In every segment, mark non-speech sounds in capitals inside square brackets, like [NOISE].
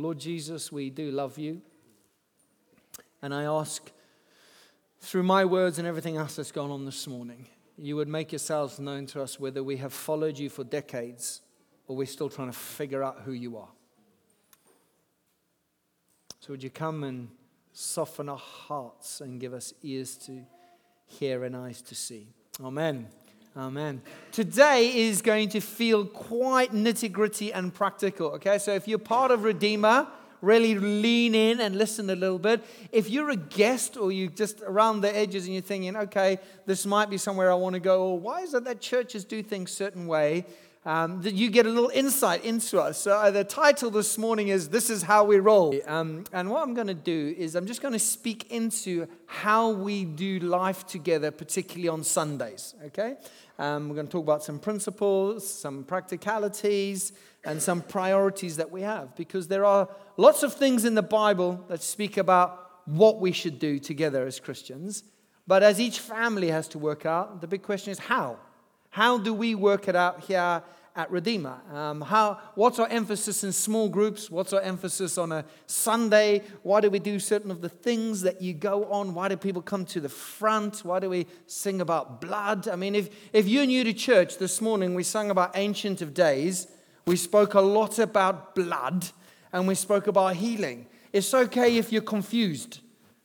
Lord Jesus, we do love you. And I ask, through my words and everything else that's gone on this morning, you would make yourselves known to us whether we have followed you for decades or we're still trying to figure out who you are. So would you come and soften our hearts and give us ears to hear and eyes to see? Amen. Amen. Today is going to feel quite nitty gritty and practical. Okay, so if you're part of Redeemer, really lean in and listen a little bit. If you're a guest or you're just around the edges and you're thinking, okay, this might be somewhere I want to go, or why is it that churches do things certain way? Um, that you get a little insight into us. So uh, the title this morning is "This is how we roll." Um, and what I'm going to do is I'm just going to speak into how we do life together, particularly on Sundays. Okay. Um, we're going to talk about some principles, some practicalities, and some priorities that we have because there are lots of things in the Bible that speak about what we should do together as Christians. But as each family has to work out, the big question is how? How do we work it out here at Redeemer? Um, how, what's our emphasis in small groups? What's our emphasis on a Sunday? Why do we do certain of the things that you go on? Why do people come to the front? Why do we sing about blood? I mean, if, if you're new to church this morning, we sang about Ancient of Days. We spoke a lot about blood and we spoke about healing. It's okay if you're confused,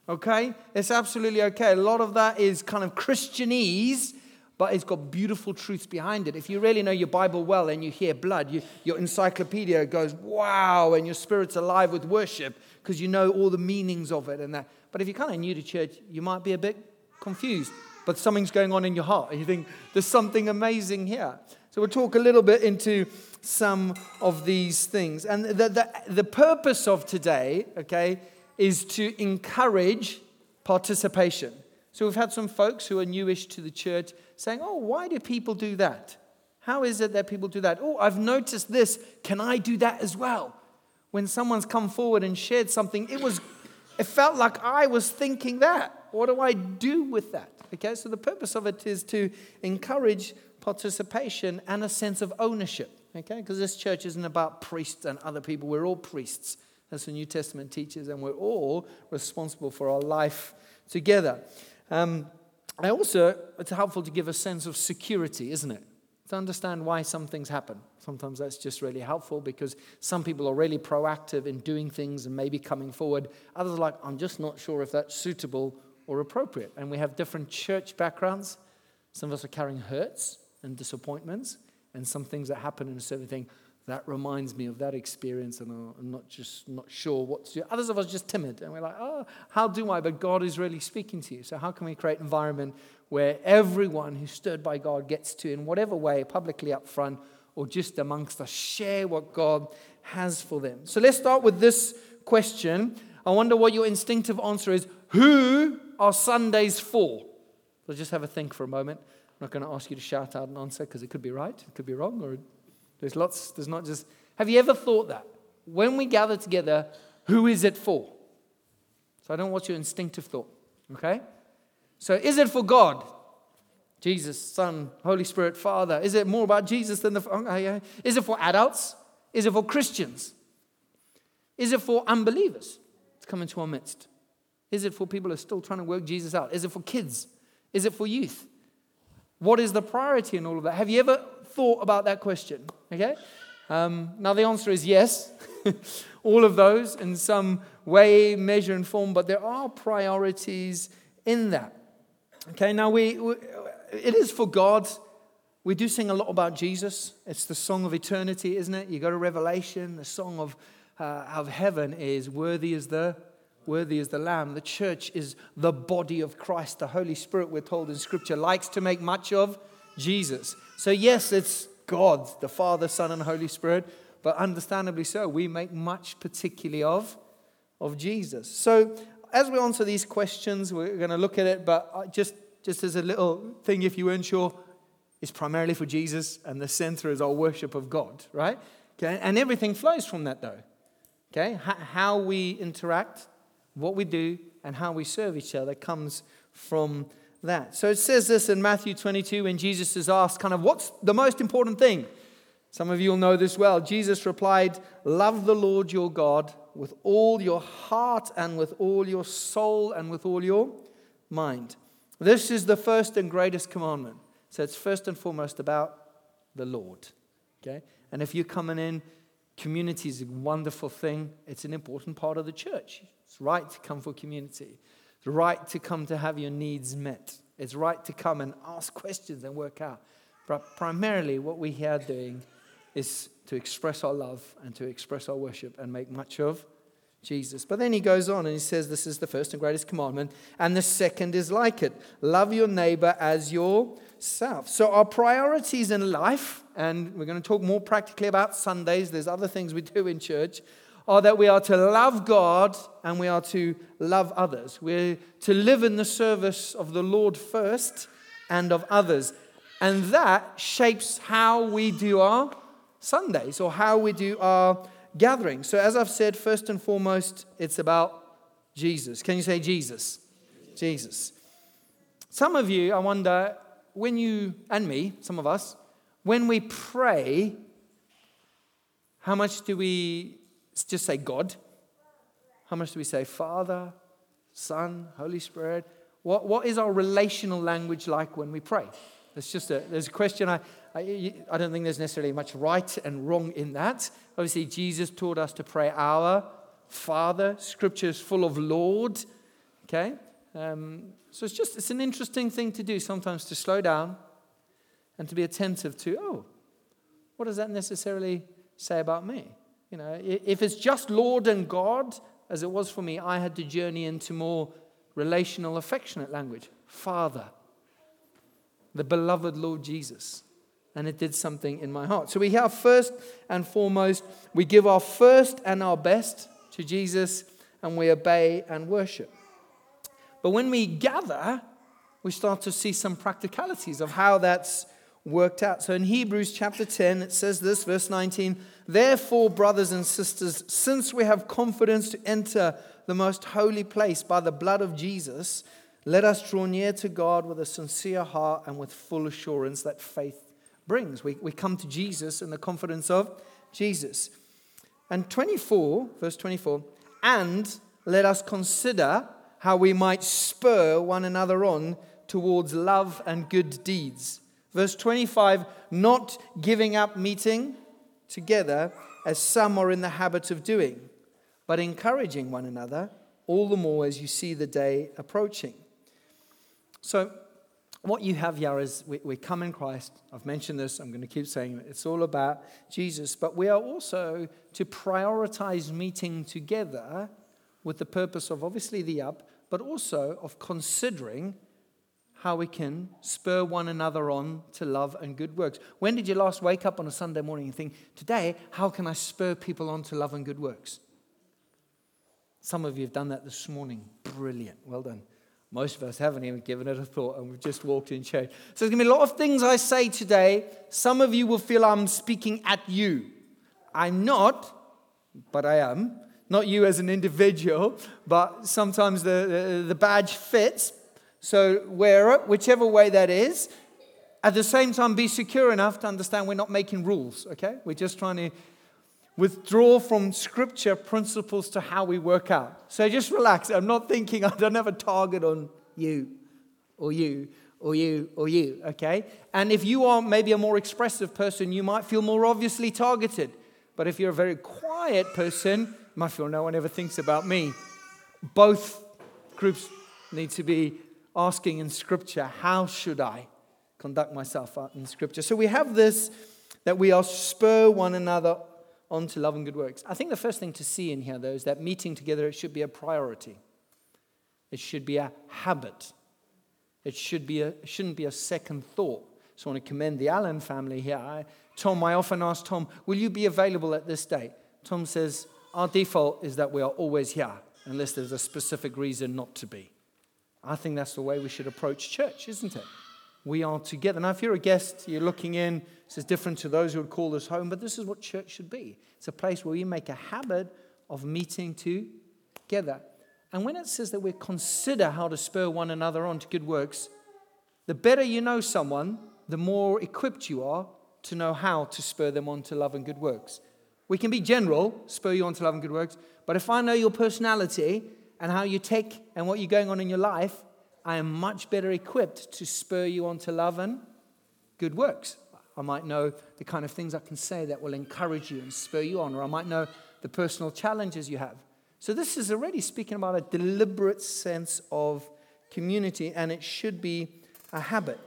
okay? It's absolutely okay. A lot of that is kind of Christianese but it's got beautiful truths behind it. If you really know your Bible well and you hear blood, you, your encyclopedia goes, wow, and your spirit's alive with worship because you know all the meanings of it and that. But if you're kind of new to church, you might be a bit confused, but something's going on in your heart and you think, there's something amazing here. So we'll talk a little bit into some of these things. And the, the, the purpose of today, okay, is to encourage participation. So we've had some folks who are newish to the church saying, Oh, why do people do that? How is it that people do that? Oh, I've noticed this. Can I do that as well? When someone's come forward and shared something, it was it felt like I was thinking that. What do I do with that? Okay, so the purpose of it is to encourage participation and a sense of ownership. Okay, because this church isn't about priests and other people. We're all priests, as the New Testament teaches, and we're all responsible for our life together. Um, I also, it's helpful to give a sense of security, isn't it? To understand why some things happen. Sometimes that's just really helpful because some people are really proactive in doing things and maybe coming forward. Others are like, I'm just not sure if that's suitable or appropriate. And we have different church backgrounds. Some of us are carrying hurts and disappointments and some things that happen in a certain thing that reminds me of that experience, and I'm not just not sure what to do. Others of us just timid, and we're like, oh, how do I? But God is really speaking to you. So how can we create an environment where everyone who's stirred by God gets to, in whatever way, publicly up front or just amongst us, share what God has for them? So let's start with this question. I wonder what your instinctive answer is. Who are Sundays for? So just have a think for a moment. I'm not going to ask you to shout out an answer because it could be right, it could be wrong, or there's lots, there's not just. Have you ever thought that? When we gather together, who is it for? So I don't want your instinctive thought, okay? So is it for God? Jesus, Son, Holy Spirit, Father? Is it more about Jesus than the. Oh, is it for adults? Is it for Christians? Is it for unbelievers to come into our midst? Is it for people who are still trying to work Jesus out? Is it for kids? Is it for youth? What is the priority in all of that? Have you ever thought about that question? Okay? Um, now, the answer is yes. [LAUGHS] All of those in some way, measure, and form, but there are priorities in that. Okay, now we, we it is for God. We do sing a lot about Jesus. It's the song of eternity, isn't it? You go to Revelation, the song of, uh, of heaven is worthy as the worthy is the lamb. The church is the body of Christ. The Holy Spirit, we're told in Scripture, likes to make much of Jesus. So, yes, it's God, the Father, Son, and Holy Spirit, but understandably so, we make much particularly of, of Jesus. So, as we answer these questions, we're going to look at it, but uh, just, just as a little thing, if you weren't sure, it's primarily for Jesus, and the center is our worship of God, right? Okay, and everything flows from that, though. Okay, how we interact, what we do, and how we serve each other comes from that. So it says this in Matthew 22 when Jesus is asked, kind of, what's the most important thing? Some of you will know this well. Jesus replied, Love the Lord your God with all your heart and with all your soul and with all your mind. This is the first and greatest commandment. So it's first and foremost about the Lord. Okay? And if you're coming in, community is a wonderful thing. It's an important part of the church. It's right to come for community. It's right to come to have your needs met. It's right to come and ask questions and work out. But primarily, what we are doing is to express our love and to express our worship and make much of Jesus. But then he goes on and he says, This is the first and greatest commandment, and the second is like it love your neighbor as yourself. So, our priorities in life, and we're going to talk more practically about Sundays, there's other things we do in church, are that we are to love God and we are to love others. We're to live in the service of the Lord first and of others. And that shapes how we do our Sundays or how we do our gatherings. So, as I've said, first and foremost, it's about Jesus. Can you say Jesus? Jesus. Some of you, I wonder, when you, and me, some of us, when we pray, how much do we just say God? How much do we say Father, Son, Holy Spirit? What, what is our relational language like when we pray? It's just a, there's a question I, I, I don't think there's necessarily much right and wrong in that. Obviously, Jesus taught us to pray our Father. Scripture is full of Lord. Okay? Um, so it's just it's an interesting thing to do sometimes to slow down and to be attentive to, oh, what does that necessarily say about me? You know, if it's just Lord and God, as it was for me, I had to journey into more relational, affectionate language. Father, the beloved Lord Jesus and it did something in my heart. So we have first and foremost, we give our first and our best to Jesus and we obey and worship. But when we gather, we start to see some practicalities of how that's worked out. So in Hebrews chapter 10, it says this, verse 19 Therefore, brothers and sisters, since we have confidence to enter the most holy place by the blood of Jesus, let us draw near to God with a sincere heart and with full assurance that faith brings. We, we come to Jesus in the confidence of Jesus. And 24, verse 24, and let us consider how we might spur one another on towards love and good deeds. Verse 25, not giving up meeting together as some are in the habit of doing, but encouraging one another, all the more as you see the day approaching. So, what you have here is we, we come in Christ. I've mentioned this, I'm going to keep saying it. It's all about Jesus. But we are also to prioritize meeting together with the purpose of obviously the up, but also of considering how we can spur one another on to love and good works. When did you last wake up on a Sunday morning and think, today, how can I spur people on to love and good works? Some of you have done that this morning. Brilliant. Well done. Most of us haven't even given it a thought and we've just walked in church. So there's going to be a lot of things I say today. Some of you will feel I'm speaking at you. I'm not, but I am. Not you as an individual, but sometimes the, the, the badge fits. So whichever way that is. At the same time, be secure enough to understand we're not making rules, okay? We're just trying to withdraw from scripture principles to how we work out. So just relax. I'm not thinking, [LAUGHS] I don't have a target on you or you or you or you, okay? And if you are maybe a more expressive person, you might feel more obviously targeted. But if you're a very quiet person, you might feel no one ever thinks about me. Both groups need to be asking in scripture, how should I conduct myself in scripture? So we have this that we are spur one another on to love and good works. I think the first thing to see in here, though, is that meeting together it should be a priority. It should be a habit. It should be a, it shouldn't be a second thought. So I want to commend the Allen family here. I, Tom, I often ask Tom, will you be available at this date? Tom says, our default is that we are always here, unless there's a specific reason not to be. I think that's the way we should approach church, isn't it? we are together. Now, if you're a guest, you're looking in, this is different to those who would call this home, but this is what church should be. It's a place where we make a habit of meeting together. And when it says that we consider how to spur one another on to good works, the better you know someone, the more equipped you are to know how to spur them on to love and good works. We can be general, spur you on to love and good works, but if I know your personality and how you take and what you're going on in your life, I am much better equipped to spur you on to love and good works. I might know the kind of things I can say that will encourage you and spur you on, or I might know the personal challenges you have. So, this is already speaking about a deliberate sense of community, and it should be a habit.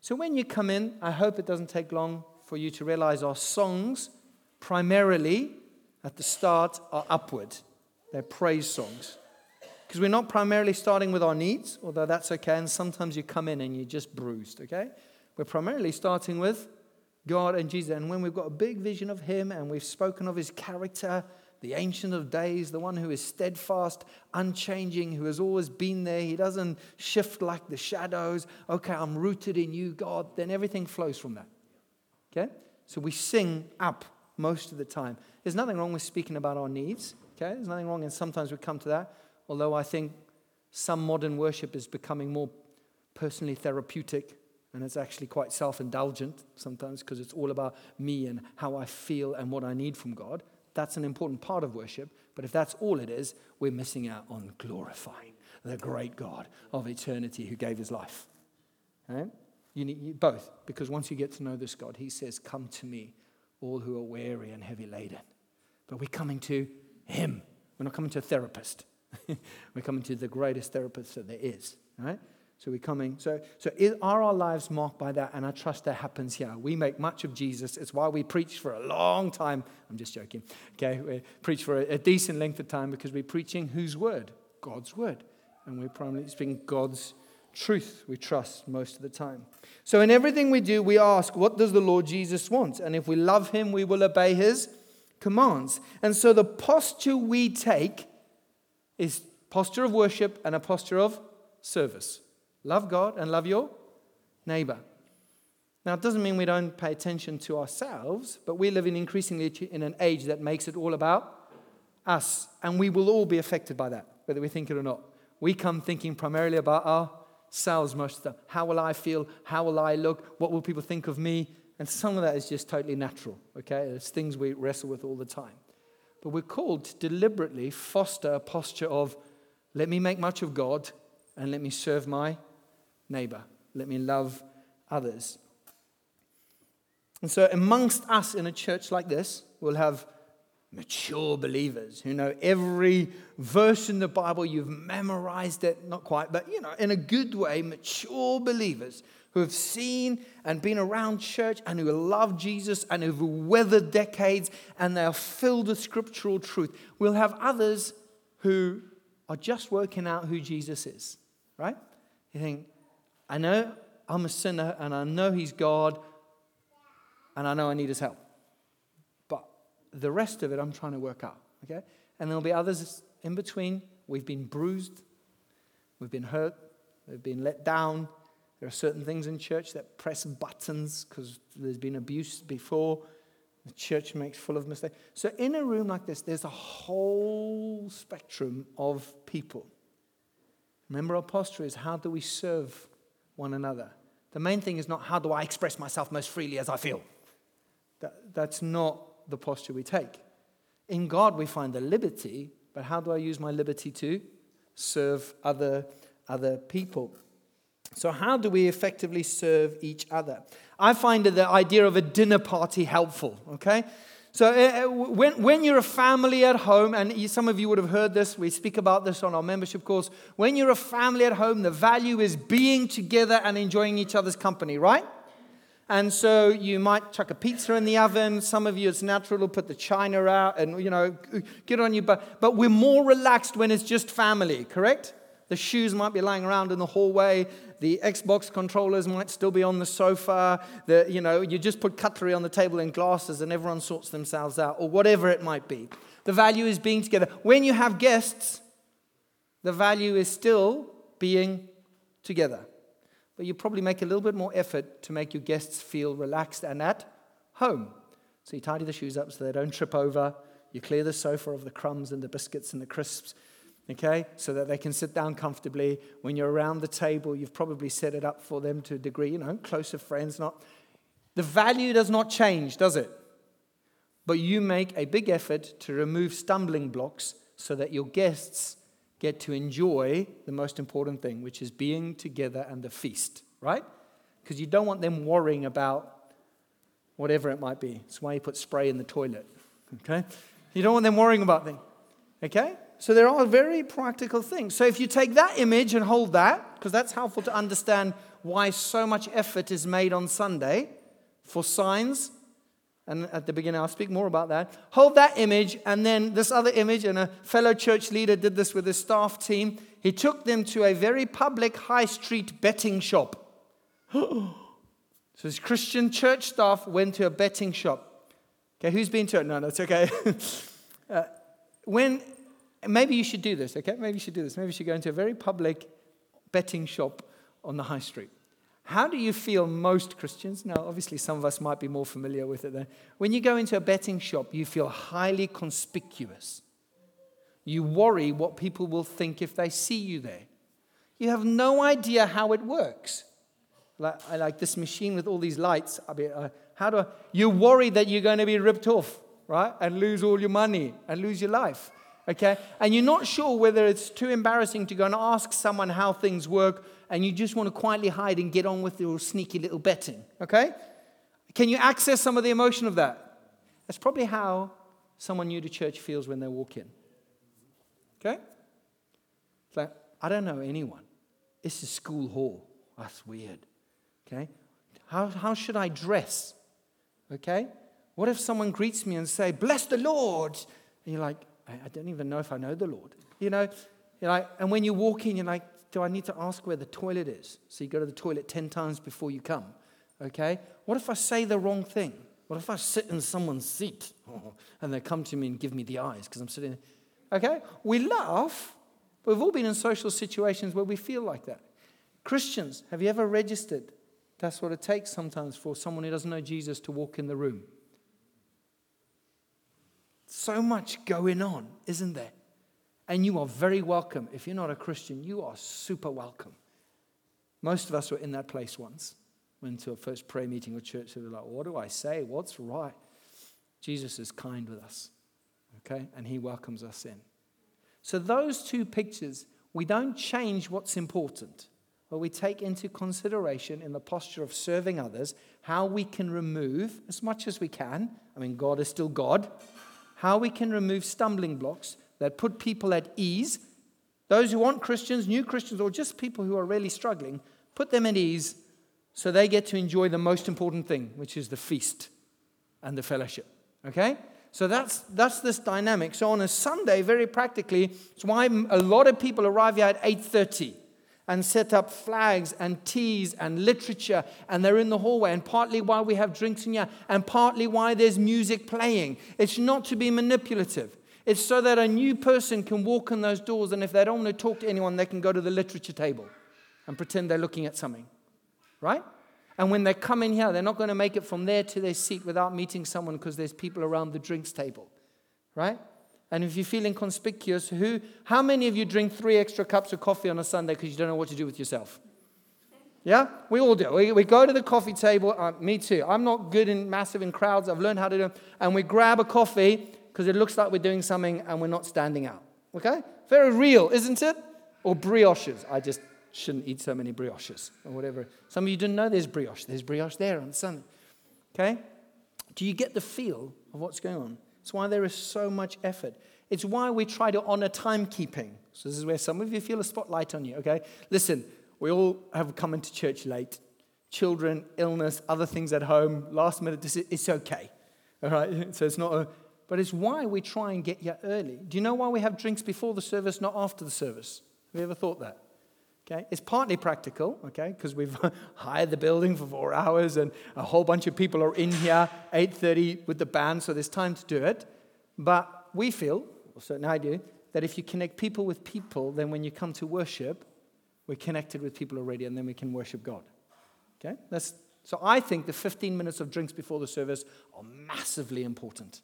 So, when you come in, I hope it doesn't take long for you to realize our songs, primarily at the start, are upward. They're praise songs. Because we're not primarily starting with our needs, although that's okay, and sometimes you come in and you're just bruised, okay? We're primarily starting with God and Jesus. And when we've got a big vision of Him and we've spoken of His character, the Ancient of Days, the one who is steadfast, unchanging, who has always been there, He doesn't shift like the shadows. Okay, I'm rooted in you, God. Then everything flows from that. Okay? So we sing up most of the time. There's nothing wrong with speaking about our needs. Okay? There's nothing wrong, and sometimes we come to that. Although I think some modern worship is becoming more personally therapeutic and it's actually quite self indulgent sometimes because it's all about me and how I feel and what I need from God. That's an important part of worship. But if that's all it is, we're missing out on glorifying the great God of eternity who gave his life. Right? You need both, because once you get to know this God, he says, Come to me, all who are weary and heavy laden. But we're coming to him. We're not coming to a therapist. [LAUGHS] we're coming to the greatest therapist that there is. Right? So we're coming. So, so is, are our lives marked by that? And I trust that happens here. We make much of Jesus. It's why we preach for a long time. I'm just joking. Okay, we preach for a, a decent length of time because we're preaching whose word? God's word. And we're primarily speaking God's truth we trust most of the time. So in everything we do, we ask, what does the Lord Jesus want? And if we love him, we will obey his commands. And so the posture we take is posture of worship and a posture of service. Love God and love your neighbor. Now, it doesn't mean we don't pay attention to ourselves, but we're living increasingly in an age that makes it all about us. And we will all be affected by that, whether we think it or not. We come thinking primarily about ourselves most of the time. How will I feel? How will I look? What will people think of me? And some of that is just totally natural, okay? It's things we wrestle with all the time. But we're called to deliberately foster a posture of, let me make much of God and let me serve my neighbor. Let me love others. And so, amongst us in a church like this, we'll have mature believers who know every verse in the Bible. You've memorized it, not quite, but you know, in a good way, mature believers who have seen and been around church and who love Jesus and who've weathered decades and they are filled with scriptural truth. We'll have others who are just working out who Jesus is, right? You think, I know I'm a sinner and I know He's God and I know I need His help. But the rest of it, I'm trying to work out, okay? And there'll be others in between. We've been bruised, we've been hurt, we've been let down. There are certain things in church that press buttons because there's been abuse before. The church makes full of mistakes. So, in a room like this, there's a whole spectrum of people. Remember, our posture is how do we serve one another. The main thing is not how do I express myself most freely as I feel. That, that's not the posture we take. In God, we find the liberty, but how do I use my liberty to serve other, other people? So, how do we effectively serve each other? I find the idea of a dinner party helpful, okay? So, uh, when, when you're a family at home, and some of you would have heard this, we speak about this on our membership course. When you're a family at home, the value is being together and enjoying each other's company, right? And so you might chuck a pizza in the oven. Some of you, it's natural to put the china out and, you know, get on your butt. But we're more relaxed when it's just family, correct? The shoes might be lying around in the hallway. The Xbox controllers might still be on the sofa. The, you know, you just put cutlery on the table and glasses and everyone sorts themselves out, or whatever it might be. The value is being together. When you have guests, the value is still being together. But you probably make a little bit more effort to make your guests feel relaxed and at home. So you tidy the shoes up so they don't trip over. You clear the sofa of the crumbs and the biscuits and the crisps okay, so that they can sit down comfortably. When you're around the table, you've probably set it up for them to a degree, you know, closer friends, not. The value does not change, does it? But you make a big effort to remove stumbling blocks so that your guests get to enjoy the most important thing, which is being together and the feast, right? Because you don't want them worrying about whatever it might be. That's why you put spray in the toilet, okay? You don't want them worrying about things, okay? So there are very practical things. So if you take that image and hold that, because that's helpful to understand why so much effort is made on Sunday for signs. And at the beginning, I'll speak more about that. Hold that image, and then this other image, and a fellow church leader did this with his staff team. He took them to a very public high street betting shop. [GASPS] so his Christian church staff went to a betting shop. Okay, who's been to it? No, that's okay. [LAUGHS] uh, when maybe you should do this, okay? Maybe you should do this. Maybe you should go into a very public betting shop on the high street. How do you feel most Christians? Now, obviously, some of us might be more familiar with it. There. When you go into a betting shop, you feel highly conspicuous. You worry what people will think if they see you there. You have no idea how it works. Like, I like this machine with all these lights. I mean, uh, how do I, you worry that you're going to be ripped off, right? And lose all your money and lose your life okay? And you're not sure whether it's too embarrassing to go and ask someone how things work, and you just want to quietly hide and get on with your sneaky little betting, okay? Can you access some of the emotion of that? That's probably how someone new to church feels when they walk in, okay? It's like, I don't know anyone. It's a school hall. That's weird, okay? How, how should I dress, okay? What if someone greets me and say, bless the Lord? And you're like, I, don't even know if I know the Lord. You know, you're like, and when you walk in, you're like, do I need to ask where the toilet is? So you go to the toilet 10 times before you come. Okay? What if I say the wrong thing? What if I sit in someone's seat [LAUGHS] and they come to me and give me the eyes because I'm sitting? Okay? We laugh, but we've all been in social situations where we feel like that. Christians, have you ever registered? That's what it takes sometimes for someone who doesn't know Jesus to walk in the room. So much going on, isn't there? And you are very welcome. If you're not a Christian, you are super welcome. Most of us were in that place once. Went to a first prayer meeting or church, and we were like, What do I say? What's right? Jesus is kind with us, okay? And he welcomes us in. So, those two pictures, we don't change what's important, but we take into consideration in the posture of serving others how we can remove as much as we can. I mean, God is still God, how we can remove stumbling blocks that put people at ease. Those who aren't Christians, new Christians, or just people who are really struggling, put them at ease so they get to enjoy the most important thing, which is the feast and the fellowship. Okay? So that's, that's this dynamic. So on a Sunday, very practically, it's why a lot of people arrive here at 8.30 and set up flags and teas and literature, and they're in the hallway, and partly why we have drinks in here, and partly why there's music playing. It's not to be manipulative. It's so that a new person can walk in those doors, and if they don't want to talk to anyone, they can go to the literature table and pretend they're looking at something. Right? And when they come in here, they're not going to make it from there to their seat without meeting someone because there's people around the drinks table. Right? And if you're feeling conspicuous, who, how many of you drink three extra cups of coffee on a Sunday because you don't know what to do with yourself? Yeah, we all do. We, we go to the coffee table. Uh, me too. I'm not good in massive in crowds. I've learned how to do it. And we grab a coffee because it looks like we're doing something and we're not standing out. Okay? Very real, isn't it? Or brioches. I just shouldn't eat so many brioches or whatever. Some of you didn't know there's brioche. There's brioche there on Sunday. Okay? Do you get the feel of what's going on? It's why there is so much effort. It's why we try to honor timekeeping. So, this is where some of you feel a spotlight on you, okay? Listen, we all have come into church late. Children, illness, other things at home, last minute, it's okay, all right? [LAUGHS] So, it's not a, but it's why we try and get here early. Do you know why we have drinks before the service, not after the service? Have you ever thought that? Okay, it's partly practical, okay, because we've [LAUGHS] hired the building for four hours and a whole bunch of people are in here 8:30 with the band, so there's time to do it. But we feel, or certainly I do, that if you connect people with people, then when you come to worship, we're connected with people already, and then we can worship God. Okay, that's so I think the 15 minutes of drinks before the service are massively important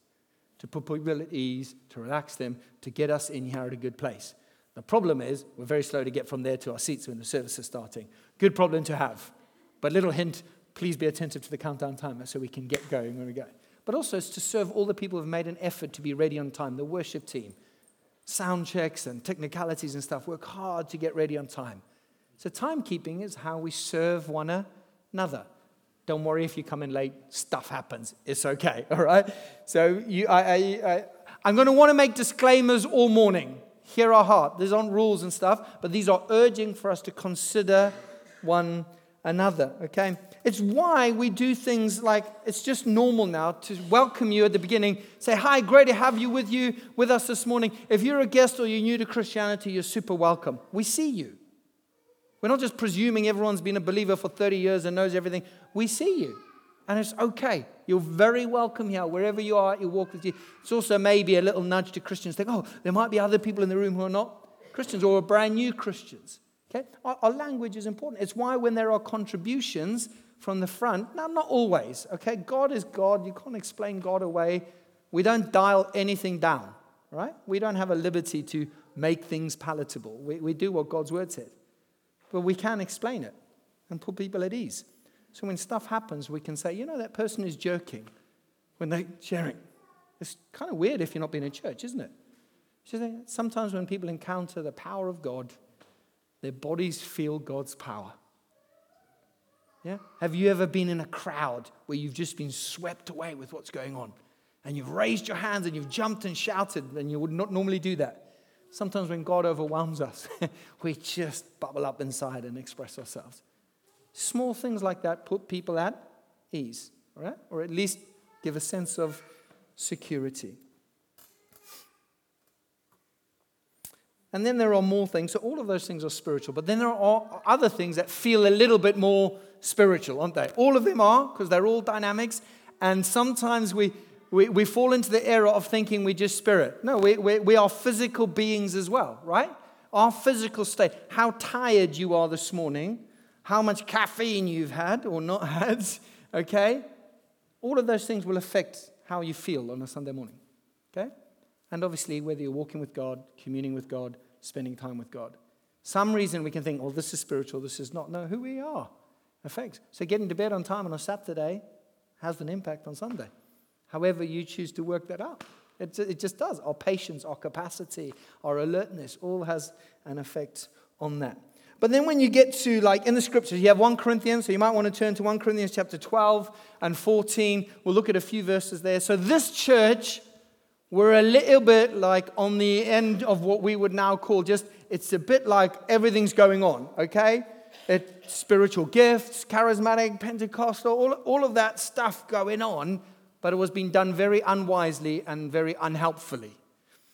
to put people at ease, to relax them, to get us in here at a good place. The problem is, we're very slow to get from there to our seats when the service is starting. Good problem to have. But little hint please be attentive to the countdown timer so we can get going when we go. But also, it's to serve all the people who have made an effort to be ready on time, the worship team, sound checks and technicalities and stuff, work hard to get ready on time. So, timekeeping is how we serve one another. Don't worry if you come in late, stuff happens. It's okay, [LAUGHS] all right? So, you, I, I, I, I'm going to want to make disclaimers all morning. Hear our heart. These aren't rules and stuff, but these are urging for us to consider one another, okay? It's why we do things like it's just normal now to welcome you at the beginning. Say, hi, great to have you with you with us this morning. If you're a guest or you're new to Christianity, you're super welcome. We see you. We're not just presuming everyone's been a believer for 30 years and knows everything. We see you. And it's okay. You're very welcome here, wherever you are, you walk with you. It's also maybe a little nudge to Christians. Think, oh, there might be other people in the room who are not Christians or are brand new Christians. Okay? Our, our language is important. It's why when there are contributions, from the front. Now, not always, okay? God is God. You can't explain God away. We don't dial anything down, right? We don't have a liberty to make things palatable. We, we do what God's word said. But we can explain it and put people at ease. So when stuff happens, we can say, you know, that person is joking when they're sharing. It's kind of weird if you're not being in church, isn't it? Sometimes when people encounter the power of God, their bodies feel God's power. Yeah? Have you ever been in a crowd where you've just been swept away with what's going on? And you've raised your hands and you've jumped and shouted, and you would not normally do that. Sometimes when God overwhelms us, [LAUGHS] we just bubble up inside and express ourselves. Small things like that put people at ease, all right? Or at least give a sense of security. And then there are more things. So all of those things are spiritual. But then there are other things that feel a little bit more spiritual, aren't they? All of them are, because they're all dynamics. And sometimes we, we, we fall into the error of thinking we're just spirit. No, we, we, we are physical beings as well, right? Our physical state, how tired you are this morning, how much caffeine you've had or not [LAUGHS] had, okay? All of those things will affect how you feel on a Sunday morning, okay? And obviously, whether you're walking with God, communing with God, spending time with God. Some reason we can think, oh, this is spiritual, this is not. No, who we are affects. So getting to bed on time on a Saturday has an impact on Sunday. However, you choose to work that out. It, it just does. Our patience, our capacity, our alertness all has an effect on that. But then when you get to, like, in the scriptures, you have 1 Corinthians, so you might want to turn to 1 Corinthians chapter 12 and 14. We'll look at a few verses there. So this church, we're a little bit like on the end of what we would now call just, it's a bit like everything's going on, okay? It's spiritual gifts, charismatic, Pentecostal, all, all of that stuff going on, but it was being done very unwisely and very unhelpfully.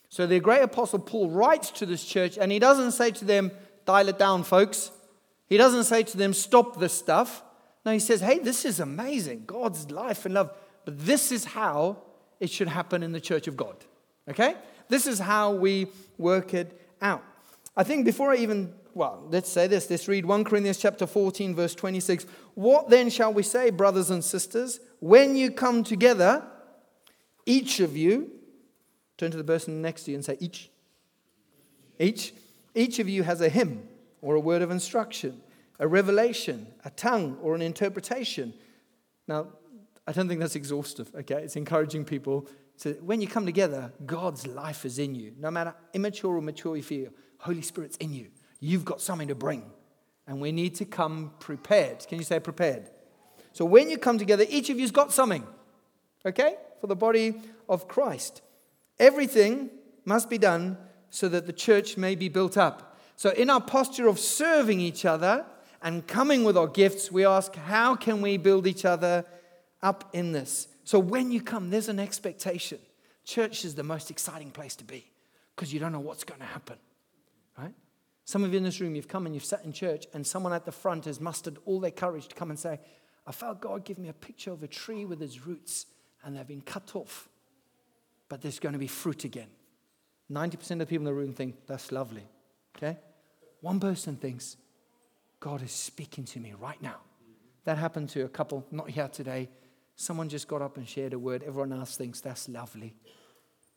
So the great apostle Paul writes to this church, and he doesn't say to them, dial it down, folks. He doesn't say to them, stop this stuff. No, he says, hey, this is amazing. God's life and love. But this is how it should happen in the church of God. Okay? This is how we work it out. I think before I even well, let's say this. Let's read 1 Corinthians chapter 14, verse 26. What then shall we say, brothers and sisters? When you come together, each of you, turn to the person next to you and say, each. Each. Each of you has a hymn or a word of instruction, a revelation, a tongue, or an interpretation. Now, I don't think that's exhaustive, okay? It's encouraging people to, when you come together, God's life is in you. No matter immature or mature you feel, Holy Spirit's in you. You've got something to bring. And we need to come prepared. Can you say prepared? So when you come together, each of you's got something, okay, for the body of Christ. Everything must be done so that the church may be built up. So in our posture of serving each other and coming with our gifts, we ask, how can we build each other up in this? So when you come, there's an expectation. Church is the most exciting place to be because you don't know what's going to happen, right? Some of you in this room, you've come and you've sat in church, and someone at the front has mustered all their courage to come and say, I felt God give me a picture of a tree with its roots, and they've been cut off, but there's going to be fruit again. 90% of the people in the room think, That's lovely. Okay? One person thinks, God is speaking to me right now. That happened to a couple, not here today. Someone just got up and shared a word. Everyone else thinks that's lovely.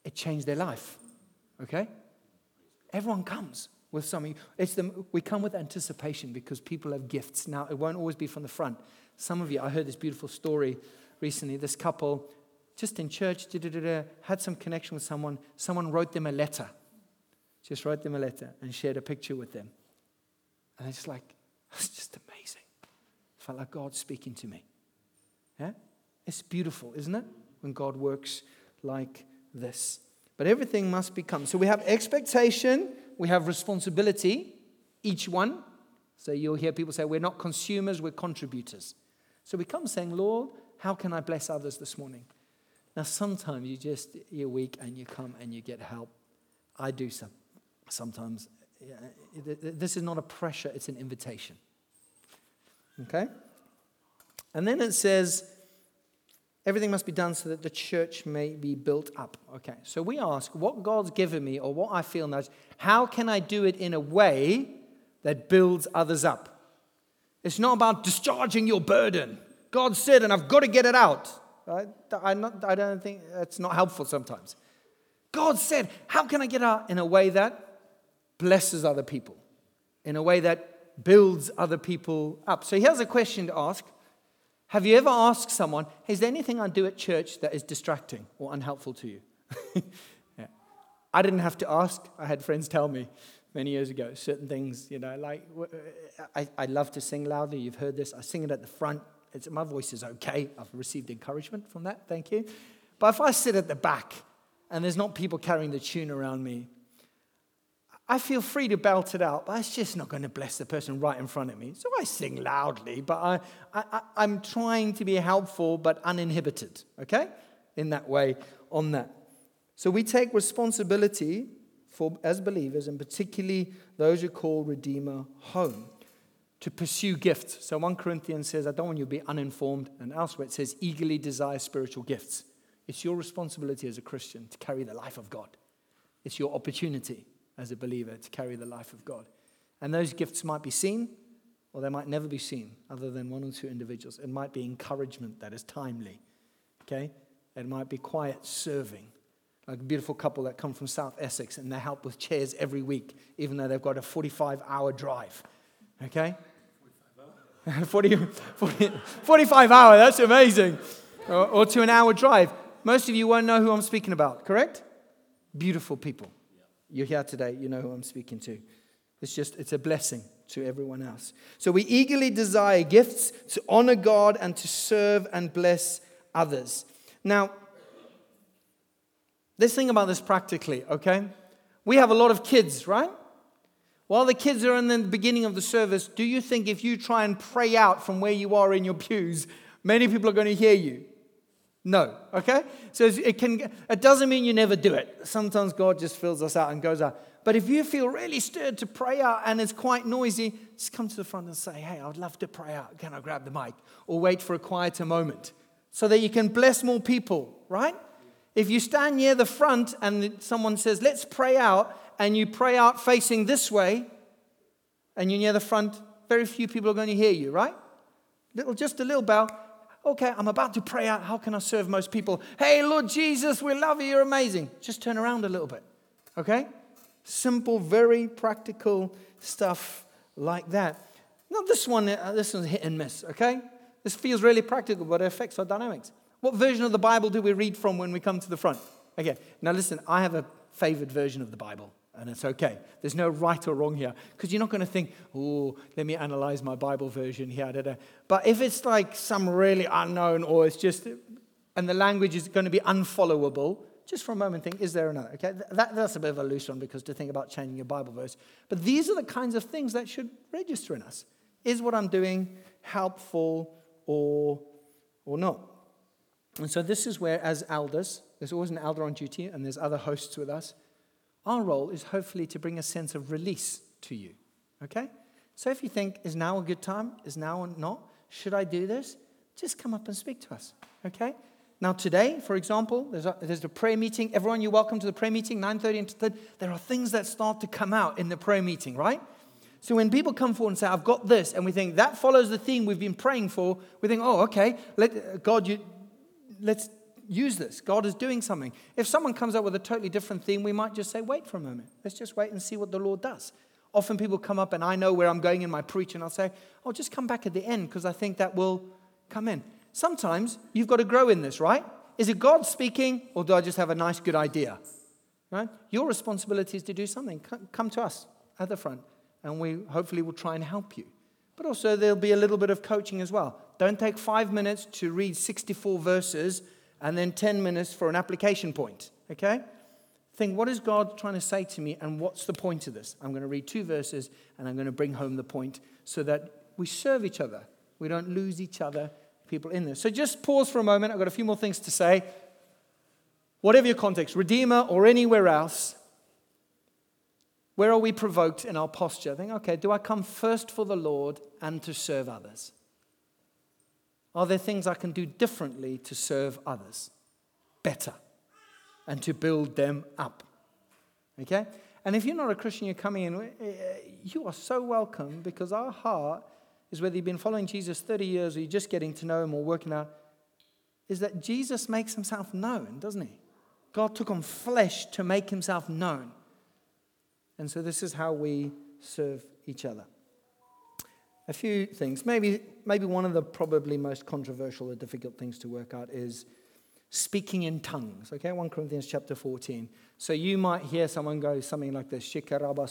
It changed their life. Okay? Everyone comes. with something. It's the, we come with anticipation because people have gifts. Now, it won't always be from the front. Some of you, I heard this beautiful story recently. This couple, just in church, had some connection with someone. Someone wrote them a letter. Just wrote them a letter and shared a picture with them. And it's just like, [LAUGHS] it's just amazing. It felt like God speaking to me. Yeah? It's beautiful, isn't it? When God works like this. But everything must become. So we have expectation, we have responsibility, each one. So you'll hear people say, we're not consumers, we're contributors. So we come saying, Lord, how can I bless others this morning? Now, sometimes you just, you're weak and you come and you get help. I do some. Sometimes. This is not a pressure, it's an invitation. Okay? And then it says, everything must be done so that the church may be built up. Okay, so we ask, what God's given me or what I feel nudged, how can I do it in a way that builds others up? It's not about discharging your burden. God said, and I've got to get it out. I, not, I don't think that's not helpful sometimes. God said, how can I get out in a way that blesses other people, in a way that builds other people up? So here's a question to ask Have you ever asked someone, is there anything I do at church that is distracting or unhelpful to you? [LAUGHS] yeah. I didn't have to ask, I had friends tell me many years ago certain things, you know, like I, I love to sing loudly. You've heard this. I sing it at the front. It's, my voice is okay. I've received encouragement from that. Thank you. But if I sit at the back and there's not people carrying the tune around me, I feel free to belt it out, but it's just not going to bless the person right in front of me. So I sing loudly, but I, I, I'm trying to be helpful but uninhibited, okay? In that way, on that. So we take responsibility for, as believers, and particularly those who call Redeemer home, to pursue gifts. So 1 Corinthians says, I don't want you to be uninformed, and elsewhere it says, eagerly desire spiritual gifts. It's your responsibility as a Christian to carry the life of God. It's your opportunity as a believer to carry the life of God. And those gifts might be seen, or they might never be seen, other than one or two individuals. It might be encouragement that is timely. Okay? It might be quiet serving Like a beautiful couple that come from South Essex and they help with chairs every week, even though they've got a 45 hour drive. Okay? [LAUGHS] 40, 40, 45 hour, that's amazing. Or, or, to an hour drive. Most of you won't know who I'm speaking about, correct? Beautiful people. You're here today, you know who I'm speaking to. It's just, it's a blessing to everyone else. So we eagerly desire gifts to honor God and to serve and bless others. Now, Let's think about this practically, okay? We have a lot of kids, right? While the kids are in the beginning of the service, do you think if you try and pray out from where you are in your pews, many people are going to hear you? No, okay? So it, can, it doesn't mean you never do it. Sometimes God just fills us out and goes out. But if you feel really stirred to pray out and it's quite noisy, just come to the front and say, hey, I'd love to pray out. Can I grab the mic? Or wait for a quieter moment so that you can bless more people, right? If you stand near the front and someone says, let's pray out, and you pray out facing this way, and you're near the front, very few people are going to hear you, right? Little, just a little bow. Okay, I'm about to pray out. How can I serve most people? Hey, Lord Jesus, we love you. You're amazing. Just turn around a little bit. Okay? Simple, very practical stuff like that. Now, this one, uh, this one's hit and miss, okay? This feels really practical, but it affects our dynamics. What version of the Bible do we read from when we come to the front? Okay, now listen, I have a favored version of the Bible, and it's okay. There's no right or wrong here, because you're not going to think, oh, let me analyze my Bible version here. Da, da. But if it's like some really unknown, or it's just, and the language is going to be unfollowable, just for a moment think, is there another? Okay, that, that's a bit of a loose one because to think about changing your Bible verse. But these are the kinds of things that should register in us. Is what I'm doing helpful or, or not? And so this is where, as elders, there's always an elder on duty and there's other hosts with us. Our role is hopefully to bring a sense of release to you. Okay? So if you think, is now a good time? Is now or not? Should I do this? Just come up and speak to us. Okay? Now today, for example, there's a, there's a prayer meeting. Everyone, you're welcome to the prayer meeting, 9.30 and 10. There are things that start to come out in the prayer meeting, right? So when people come forward and say, I've got this, and we think that follows the theme we've been praying for, we think, oh, okay, let, God, you, let's use this. God is doing something. If someone comes up with a totally different theme, we might just say, wait for a moment. Let's just wait and see what the Lord does. Often people come up and I know where I'm going in my preach, and I'll say, Oh, just come back at the end because I think that will come in. Sometimes you've got to grow in this, right? Is it God speaking, or do I just have a nice, good idea? Right? Your responsibility is to do something. Come to us at the front, and we hopefully will try and help you. But also, there'll be a little bit of coaching as well. Don't take five minutes to read 64 verses and then 10 minutes for an application point, okay? Think, what is God trying to say to me, and what's the point of this? I'm going to read two verses, and I'm going to bring home the point so that we serve each other. We don't lose each other, people in this. So just pause for a moment. I've got a few more things to say. Whatever your context, Redeemer or anywhere else, where are we provoked in our posture? Think, okay, do I come first for the Lord and to serve others? Are there things I can do differently to serve others better and to build them up? Okay? And if you're not a Christian, you're coming in, eh, eh, you are so welcome because our heart is whether you've been following Jesus 30 years or you're just getting to know him or working out, is that Jesus makes himself known, doesn't he? God took on flesh to make himself known. And so this is how we serve each other a few things. Maybe, maybe one of the probably most controversial or difficult things to work out is speaking in tongues. Okay, 1 Corinthians chapter 14. So you might hear someone go something like this, Shikaraba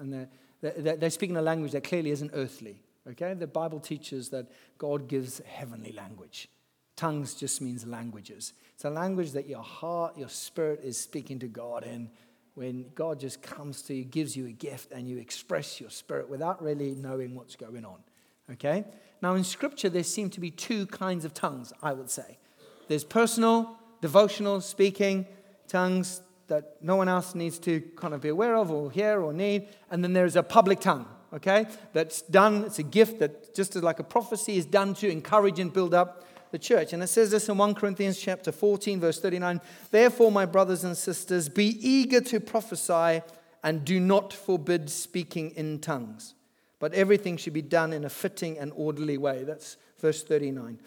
and they're, they're, they're speaking a language that clearly isn't earthly. Okay, the Bible teaches that God gives heavenly language. Tongues just means languages. It's a language that your heart, your spirit is speaking to God in when God just comes to you, gives you a gift, and you express your spirit without really knowing what's going on. Okay? Now, in Scripture, there seem to be two kinds of tongues, I would say. There's personal, devotional, speaking tongues that no one else needs to kind of be aware of or hear or need. And then there's a public tongue, okay? That's done, it's a gift that just as like a prophecy is done to encourage and build up the church. And it says this in 1 Corinthians chapter 14, verse 39. Therefore, my brothers and sisters, be eager to prophesy and do not forbid speaking in tongues. But everything should be done in a fitting and orderly way. That's verse 39.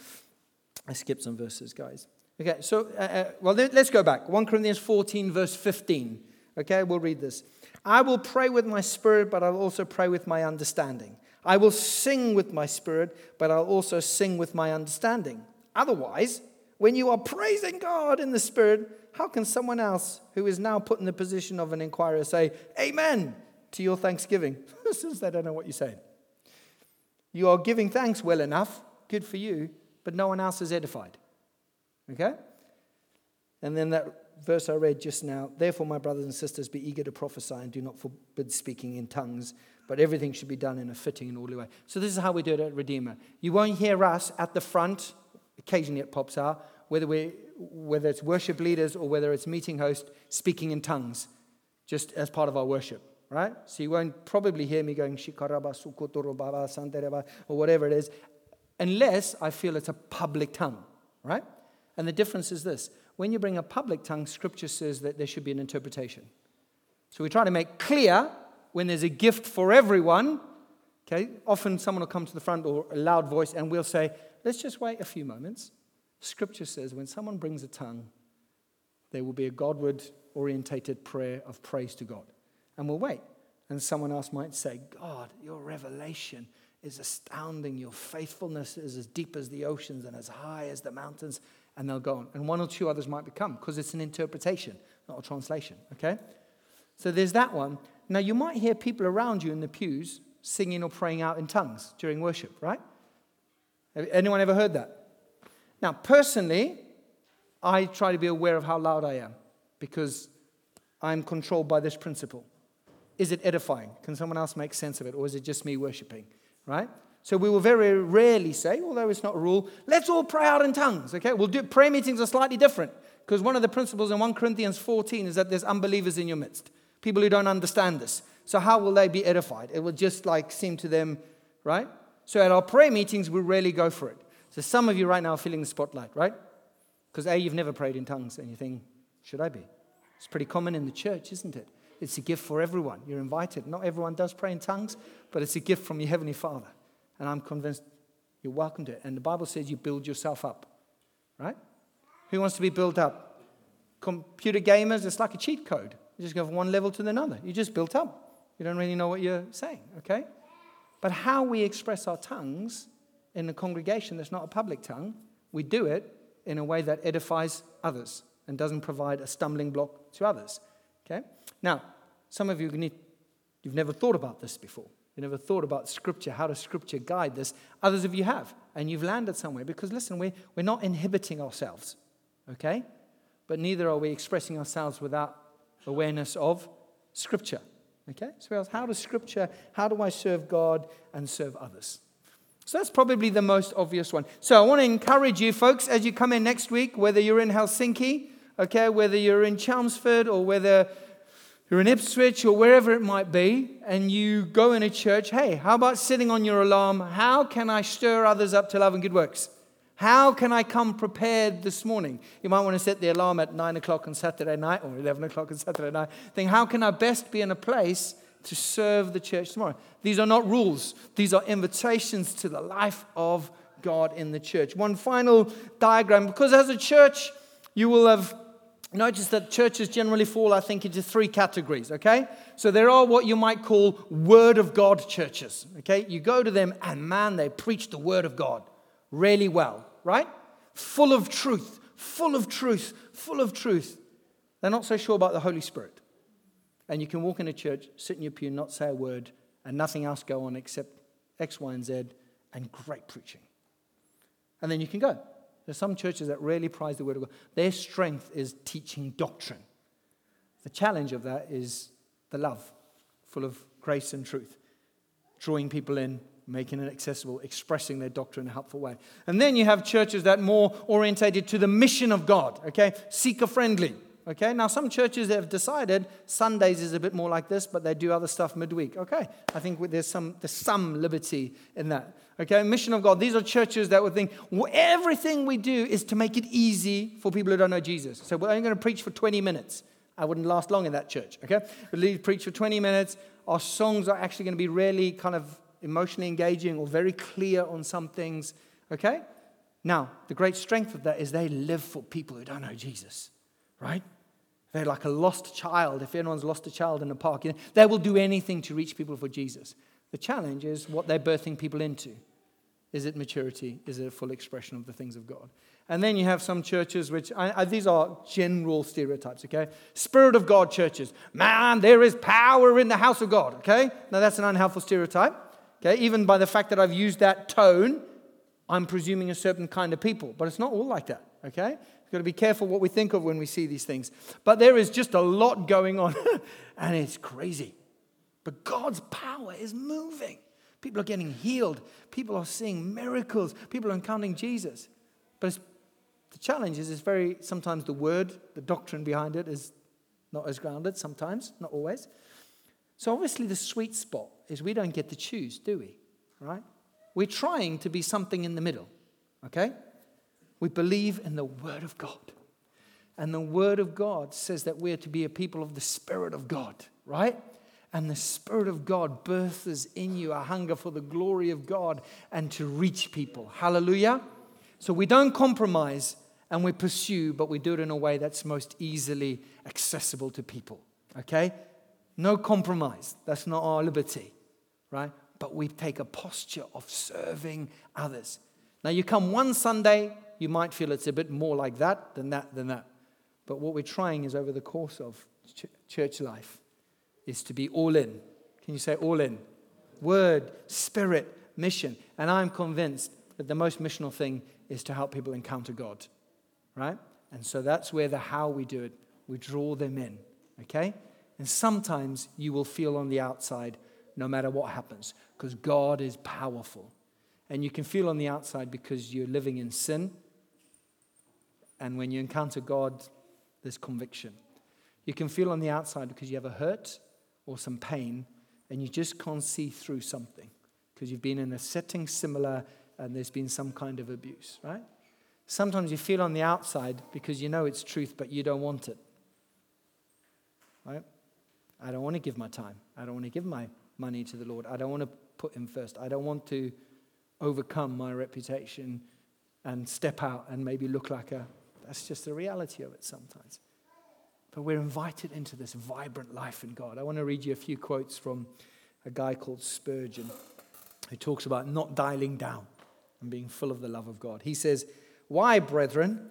I skipped some verses, guys. Okay, so, uh, uh, well, let's go back. 1 Corinthians 14, verse 15. Okay, we'll read this. I will pray with my spirit, but I'll also pray with my understanding. I will sing with my spirit, but I'll also sing with my understanding. Otherwise, when you are praising God in the Spirit, how can someone else who is now put in the position of an inquirer say, Amen to your thanksgiving? [LAUGHS] Since they don't know what you're saying. You are giving thanks well enough, good for you, but no one else is edified. Okay? And then that verse I read just now therefore, my brothers and sisters, be eager to prophesy and do not forbid speaking in tongues, but everything should be done in a fitting and orderly way. So, this is how we do it at Redeemer. You won't hear us at the front occasionally it pops out, whether, we, whether it's worship leaders or whether it's meeting host speaking in tongues, just as part of our worship, right? So you won't probably hear me going Shikaraba, Sukotorobaba, Santereba, or whatever it is, unless I feel it's a public tongue, right? And the difference is this when you bring a public tongue, scripture says that there should be an interpretation. So we try to make clear when there's a gift for everyone. Okay, often someone will come to the front or a loud voice and we'll say, let's just wait a few moments. Scripture says when someone brings a tongue, there will be a Godward orientated prayer of praise to God. And we'll wait. And someone else might say, God, your revelation is astounding. Your faithfulness is as deep as the oceans and as high as the mountains. And they'll go on. And one or two others might become because it's an interpretation, not a translation. Okay? So there's that one. Now, you might hear people around you in the pews singing or praying out in tongues during worship, right? Anyone ever heard that? Now, personally, I try to be aware of how loud I am because I'm controlled by this principle. Is it edifying? Can someone else make sense of it? Or is it just me worshiping? Right? So we will very rarely say, although it's not a rule, let's all pray out in tongues. Okay? We'll do prayer meetings are slightly different because one of the principles in 1 Corinthians 14 is that there's unbelievers in your midst, people who don't understand this. So how will they be edified? It will just like seem to them, right? So at our prayer meetings, we rarely go for it. So some of you right now are feeling the spotlight, right? Because A, you've never prayed in tongues, and you think, should I be? It's pretty common in the church, isn't it? It's a gift for everyone. You're invited. Not everyone does pray in tongues, but it's a gift from your Heavenly Father. And I'm convinced you're welcome to it. And the Bible says you build yourself up, right? Who wants to be built up? Computer gamers, it's like a cheat code. You just go from one level to another. You just built up. You don't really know what you're saying, okay? But how we express our tongues in a congregation that's not a public tongue, we do it in a way that edifies others and doesn't provide a stumbling block to others. Okay? Now, some of you need, you've never thought about this before. You never thought about Scripture. How does Scripture guide this? Others of you have, and you've landed somewhere because listen, we, we're not inhibiting ourselves, okay? But neither are we expressing ourselves without awareness of Scripture. Okay? So, how does Scripture, how do I serve God and serve others? So that's probably the most obvious one. So I want to encourage you, folks, as you come in next week, whether you're in Helsinki, okay, whether you're in Chelmsford or whether you're in Ipswich or wherever it might be, and you go in a church, hey, how about sitting on your alarm? How can I stir others up to love and good works? How can I come prepared this morning? You might want to set the alarm at 9 o'clock on Saturday night or 11 o'clock on Saturday night. Think, how can I best be in a place to serve the church tomorrow. These are not rules, these are invitations to the life of God in the church. One final diagram, because as a church, you will have noticed that churches generally fall, I think, into three categories, okay? So there are what you might call Word of God churches, okay? You go to them, and man, they preach the Word of God really well, right? Full of truth, full of truth, full of truth. They're not so sure about the Holy Spirit and you can walk in a church, sit in your pew, not say a word, and nothing else go on except X, Y, and Z, and great preaching. And then you can go. There's some churches that really prize the word of God. Their strength is teaching doctrine. The challenge of that is the love, full of grace and truth, drawing people in, making it accessible, expressing their doctrine in a helpful way. And then you have churches that more orientated to the mission of God, okay? Seeker friendly. Okay, now some churches have decided Sundays is a bit more like this, but they do other stuff midweek. Okay, I think there's some, there's some liberty in that. Okay, mission of God. These are churches that would think well, everything we do is to make it easy for people who don't know Jesus. So we're only going to preach for 20 minutes. I wouldn't last long in that church. Okay, we preach for 20 minutes. Our songs are actually going to be really kind of emotionally engaging or very clear on some things. Okay, now the great strength of that is they live for people who don't know Jesus right? They're like a lost child. If anyone's lost a child in a park, you know, they will do anything to reach people for Jesus. The challenge is what they're birthing people into. Is it maturity? Is it a full expression of the things of God? And then you have some churches which, I, I, these are general stereotypes, okay? Spirit of God churches. Man, there is power in the house of God, okay? Now that's an unhelpful stereotype, okay? Even by the fact that I've used that tone, I'm presuming a certain kind of people, but it's not all like that, okay? We've got to be careful what we think of when we see these things. But there is just a lot going on, [LAUGHS] and it's crazy. But God's power is moving. People are getting healed. People are seeing miracles. People are encountering Jesus. But the challenge is, it's very sometimes the word, the doctrine behind it is not as grounded. Sometimes, not always. So obviously, the sweet spot is we don't get to choose, do we? Right? We're trying to be something in the middle. Okay? We believe in the Word of God. And the Word of God says that we're to be a people of the Spirit of God, right? And the Spirit of God births in you a hunger for the glory of God and to reach people. Hallelujah. So we don't compromise and we pursue, but we do it in a way that's most easily accessible to people. Okay? No compromise. That's not our liberty, right? But we take a posture of serving others. Now, you come one Sunday, you might feel it's a bit more like that than that than that. But what we're trying is over the course of ch- church life is to be all in. Can you say all in? Word, spirit, mission. And I'm convinced that the most missional thing is to help people encounter God. Right? And so that's where the how we do it, we draw them in. Okay? And sometimes you will feel on the outside no matter what happens because God is powerful. And you can feel on the outside because you're living in sin and when you encounter God, there's conviction. You can feel on the outside because you have a hurt or some pain, and you just can't see through something because you've been in a setting similar and there's been some kind of abuse, right? Sometimes you feel on the outside because you know it's truth, but you don't want it. Right? I don't want to give my time. I don't want to give my money to the Lord. I don't want to put Him first. I don't want to overcome my reputation and step out and maybe look like a that's just the reality of it sometimes. but we're invited into this vibrant life in God. I want to read you a few quotes from a guy called Spurgeon who talks about not dialing down and being full of the love of God. He says, Why, brethren?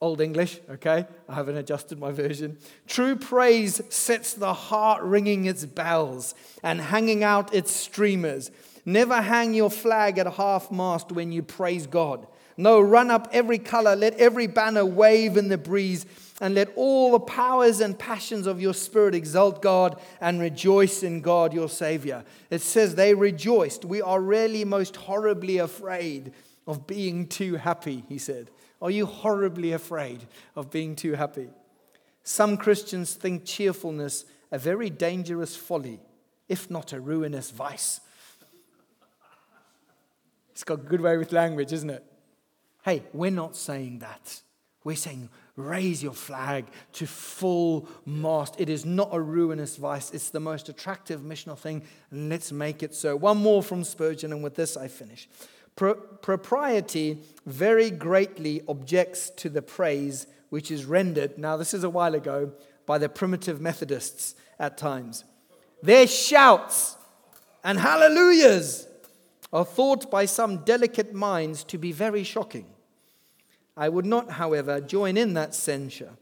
Old English, okay? I haven't adjusted my version. True praise sets the heart ringing its bells and hanging out its streamers. Never hang your flag at half mast when you praise God. No, run up every color, let every banner wave in the breeze and let all the powers and passions of your spirit exalt God and rejoice in God your Savior. It says they rejoiced. We are really most horribly afraid of being too happy, he said. Are you horribly afraid of being too happy? Some Christians think cheerfulness a very dangerous folly, if not a ruinous vice. It's got a good way with language, isn't it? Hey, we're not saying that. We're saying raise your flag to full mast. It is not a ruinous vice, it's the most attractive missional thing. Let's make it so. One more from Spurgeon, and with this I finish. Pro- propriety very greatly objects to the praise which is rendered, now, this is a while ago, by the primitive Methodists at times. Their shouts and hallelujahs are thought by some delicate minds to be very shocking. I would not, however, join in that censure,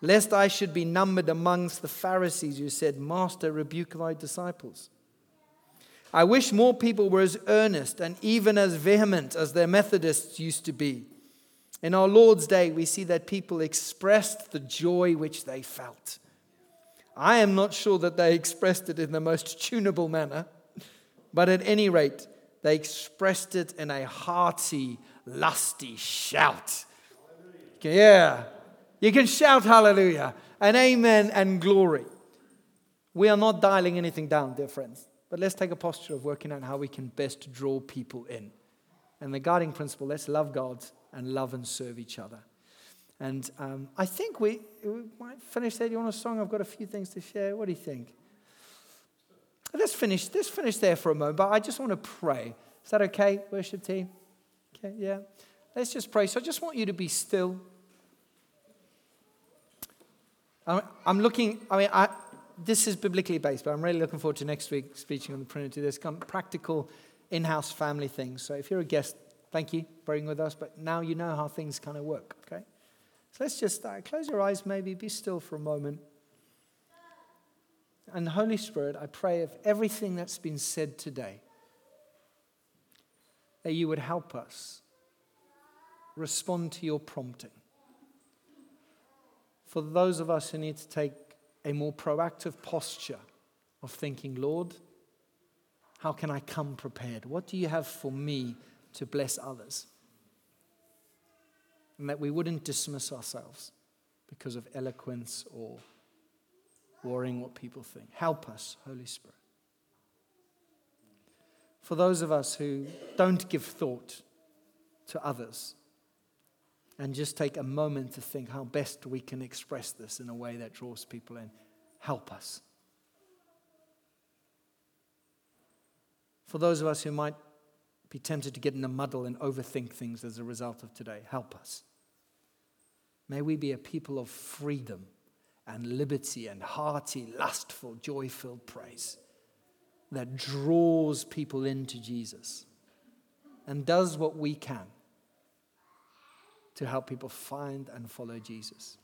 lest I should be numbered amongst the Pharisees who said, Master, rebuke thy disciples. I wish more people were as earnest and even as vehement as their Methodists used to be. In our Lord's day, we see that people expressed the joy which they felt. I am not sure that they expressed it in the most tunable manner, but at any rate, they expressed it in a hearty, lusty shout. Yeah, you can shout hallelujah and amen and glory. We are not dialing anything down, dear friends, but let's take a posture of working out how we can best draw people in. And the guiding principle let's love God and love and serve each other. And um, I think we, we might finish there. You want a song? I've got a few things to share. What do you think? Let's finish, let's finish there for a moment, but I just want to pray. Is that okay, worship team? Okay, yeah. Let's just pray. So I just want you to be still. I'm looking, I mean, I, this is biblically based, but I'm really looking forward to next week speaking on the Trinity. There's some practical in house family things. So if you're a guest, thank you for being with us, but now you know how things kind of work, okay? So let's just uh, close your eyes, maybe be still for a moment. And Holy Spirit, I pray of everything that's been said today, that you would help us respond to your prompting. For those of us who need to take a more proactive posture of thinking, Lord, how can I come prepared? What do you have for me to bless others? And that we wouldn't dismiss ourselves because of eloquence or worrying what people think. Help us, Holy Spirit. For those of us who don't give thought to others and just take a moment to think how best we can express this in a way that draws people in, help us. For those of us who might be tempted to get in a muddle and overthink things as a result of today, help us. May we be a people of freedom and liberty and hearty, lustful, joy filled praise that draws people into Jesus and does what we can to help people find and follow Jesus.